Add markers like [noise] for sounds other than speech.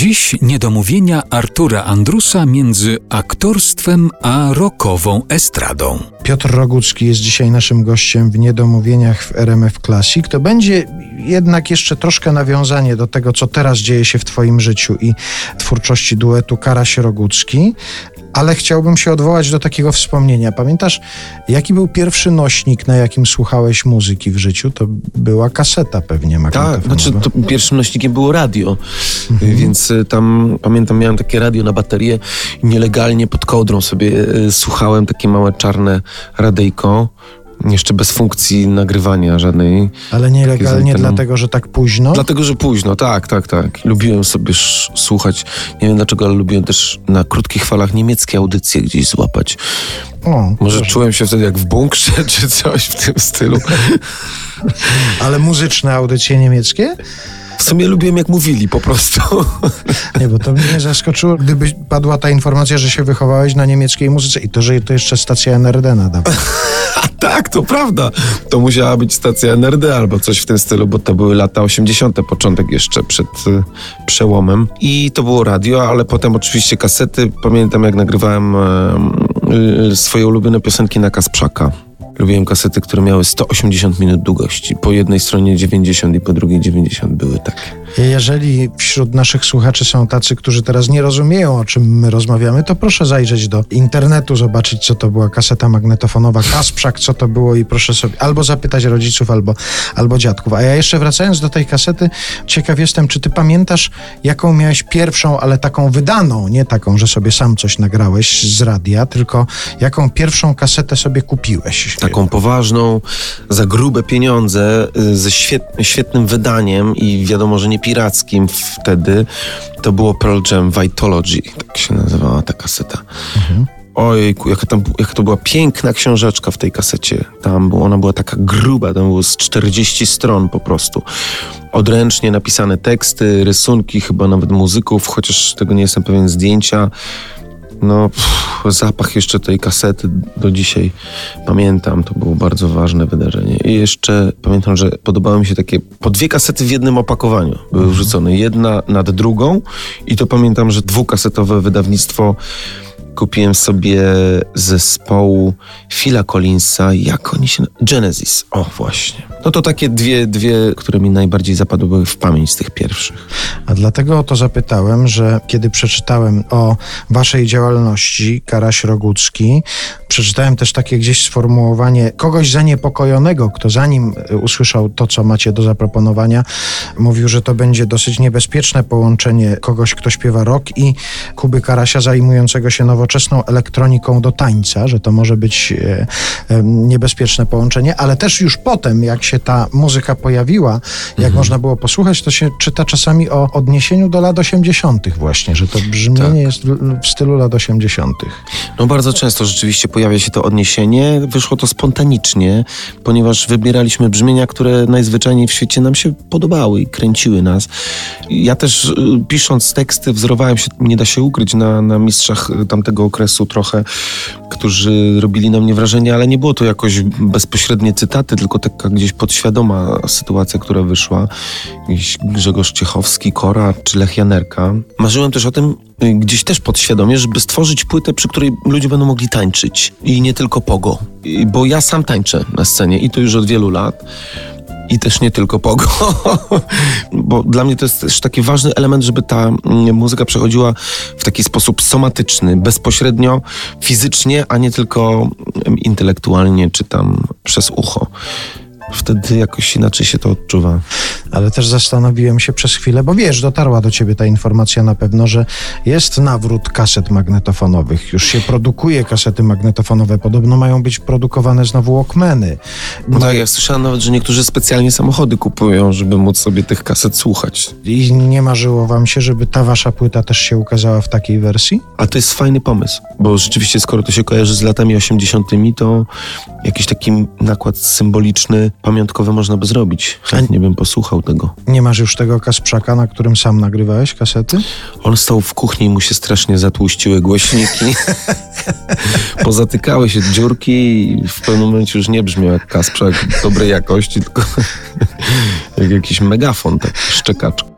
Dziś niedomówienia Artura Andrusa między aktorstwem a rokową estradą. Piotr Rogucki jest dzisiaj naszym gościem w Niedomówieniach w RMF Classic. To będzie jednak jeszcze troszkę nawiązanie do tego, co teraz dzieje się w Twoim życiu i twórczości duetu Karaś Rogucki, ale chciałbym się odwołać do takiego wspomnienia. Pamiętasz, jaki był pierwszy nośnik, na jakim słuchałeś muzyki w życiu? To była kaseta pewnie Tak, magnetofonowa. znaczy to pierwszym nośnikiem było radio, więc y, tam pamiętam miałem takie radio na baterię i nielegalnie pod kołdrą sobie y, słuchałem takie małe czarne radyjko, jeszcze bez funkcji nagrywania żadnej. Ale nielegalnie dlatego, że tak późno? Dlatego, że późno, tak, tak, tak. Lubiłem sobie słuchać, nie wiem dlaczego, ale lubiłem też na krótkich falach niemieckie audycje gdzieś złapać. O, Może proszę. czułem się wtedy jak w bunkrze, [laughs] czy coś w tym stylu. Ale muzyczne audycje niemieckie? W sumie lubiłem jak mówili po prostu. [laughs] Nie, bo to mnie zaskoczyło, gdyby padła ta informacja, że się wychowałeś na niemieckiej muzyce i to, że to jeszcze stacja NRD nadawa. [laughs] A tak, to prawda. To musiała być stacja NRD albo coś w tym stylu, bo to były lata 80., początek jeszcze przed y, przełomem. I to było radio, ale potem oczywiście kasety. Pamiętam, jak nagrywałem swoje ulubione piosenki na Kasprzaka. Lubiłem kasety, które miały 180 minut długości. Po jednej stronie 90 i po drugiej 90 były takie. Jeżeli wśród naszych słuchaczy są tacy, którzy teraz nie rozumieją, o czym my rozmawiamy, to proszę zajrzeć do internetu, zobaczyć, co to była kaseta magnetofonowa, Kasprzak, co to było i proszę sobie albo zapytać rodziców, albo, albo dziadków. A ja jeszcze wracając do tej kasety, ciekaw jestem, czy ty pamiętasz, jaką miałeś pierwszą, ale taką wydaną, nie taką, że sobie sam coś nagrałeś z radia, tylko jaką pierwszą kasetę sobie kupiłeś? Taką poważną, za grube pieniądze, y, ze świet, świetnym wydaniem i wiadomo, że nie pirackim wtedy, to było Pearl Jam Vitology, tak się nazywała ta kaseta. Ojku, jaka, tam, jaka to była piękna książeczka w tej kasecie. Tam była, ona była taka gruba, tam było z 40 stron po prostu. Odręcznie napisane teksty, rysunki, chyba nawet muzyków, chociaż tego nie jestem pewien, zdjęcia. No, pff, zapach jeszcze tej kasety do dzisiaj pamiętam. To było bardzo ważne wydarzenie. I jeszcze pamiętam, że podobały mi się takie po dwie kasety w jednym opakowaniu były wrzucone. Jedna nad drugą i to pamiętam, że dwukasetowe wydawnictwo kupiłem sobie zespołu Phila Collinsa, jak oni się... Genesis, o właśnie. No to takie dwie, dwie, które mi najbardziej zapadły w pamięć z tych pierwszych. A dlatego o to zapytałem, że kiedy przeczytałem o waszej działalności, Karaś Rogucki, przeczytałem też takie gdzieś sformułowanie kogoś zaniepokojonego, kto zanim y, usłyszał to, co macie do zaproponowania, mówił, że to będzie dosyć niebezpieczne połączenie kogoś, kto śpiewa rock i Kuby Karasia zajmującego się nowoczesną elektroniką do tańca, że to może być e, e, niebezpieczne połączenie, ale też już potem, jak się ta muzyka pojawiła, jak można było posłuchać, to się czyta czasami o odniesieniu do lat 80. właśnie, że to brzmienie Tak. jest w, w stylu lat 80. No bardzo często rzeczywiście pojawia się to odniesienie. Wyszło to spontanicznie, ponieważ wybieraliśmy brzmienia, które najzwyczajniej w świecie nam się podobały i kręciły nas. Ja też y, pisząc teksty wzorowałem się, nie da się ukryć, na, na mistrzach y, tamtego okresu trochę, którzy robili na mnie wrażenie, ale nie było to jakoś bezpośrednie cytaty, tylko taka gdzieś podświadoma sytuacja, która wyszła. Jakiś Grzegorz Ciechowski, Kora czy Lech Janerka. Marzyłem też o tym y, gdzieś też podświadomie, żeby stworzyć płytę, przy której ludzie będą mogli tańczyć. I nie tylko pogo. Bo ja sam tańczę na scenie i to już od wielu lat. I też nie tylko pogo. [laughs] Bo dla mnie to jest też taki ważny element, żeby ta mm, muzyka przechodziła w taki sposób somatyczny, bezpośrednio, fizycznie, a nie tylko mm, intelektualnie czy tam przez ucho. Wtedy jakoś inaczej się to odczuwa. Ale też zastanowiłem się przez chwilę, bo wiesz, dotarła do ciebie ta informacja na pewno, że jest nawrót kaset magnetofonowych. Już się produkuje kasety magnetofonowe. Podobno mają być produkowane znowu Walkmany. No tak, ja słyszałem nawet, że niektórzy specjalnie samochody kupują, żeby móc sobie tych kaset słuchać. I nie marzyło wam się, żeby ta wasza płyta też się ukazała w takiej wersji? A to jest fajny pomysł, bo rzeczywiście skoro to się kojarzy z latami 80., to jakiś taki nakład symboliczny, pamiątkowy można by zrobić. Chętnie bym posłuchał tego. Nie masz już tego Kasprzaka, na którym sam nagrywałeś kasety? On stał w kuchni i mu się strasznie zatłuściły głośniki. [laughs] Pozatykały się dziurki i w pewnym momencie już nie brzmiał jak Kasprzak dobrej jakości, tylko [laughs] jak jakiś megafon, tak szczekaczka.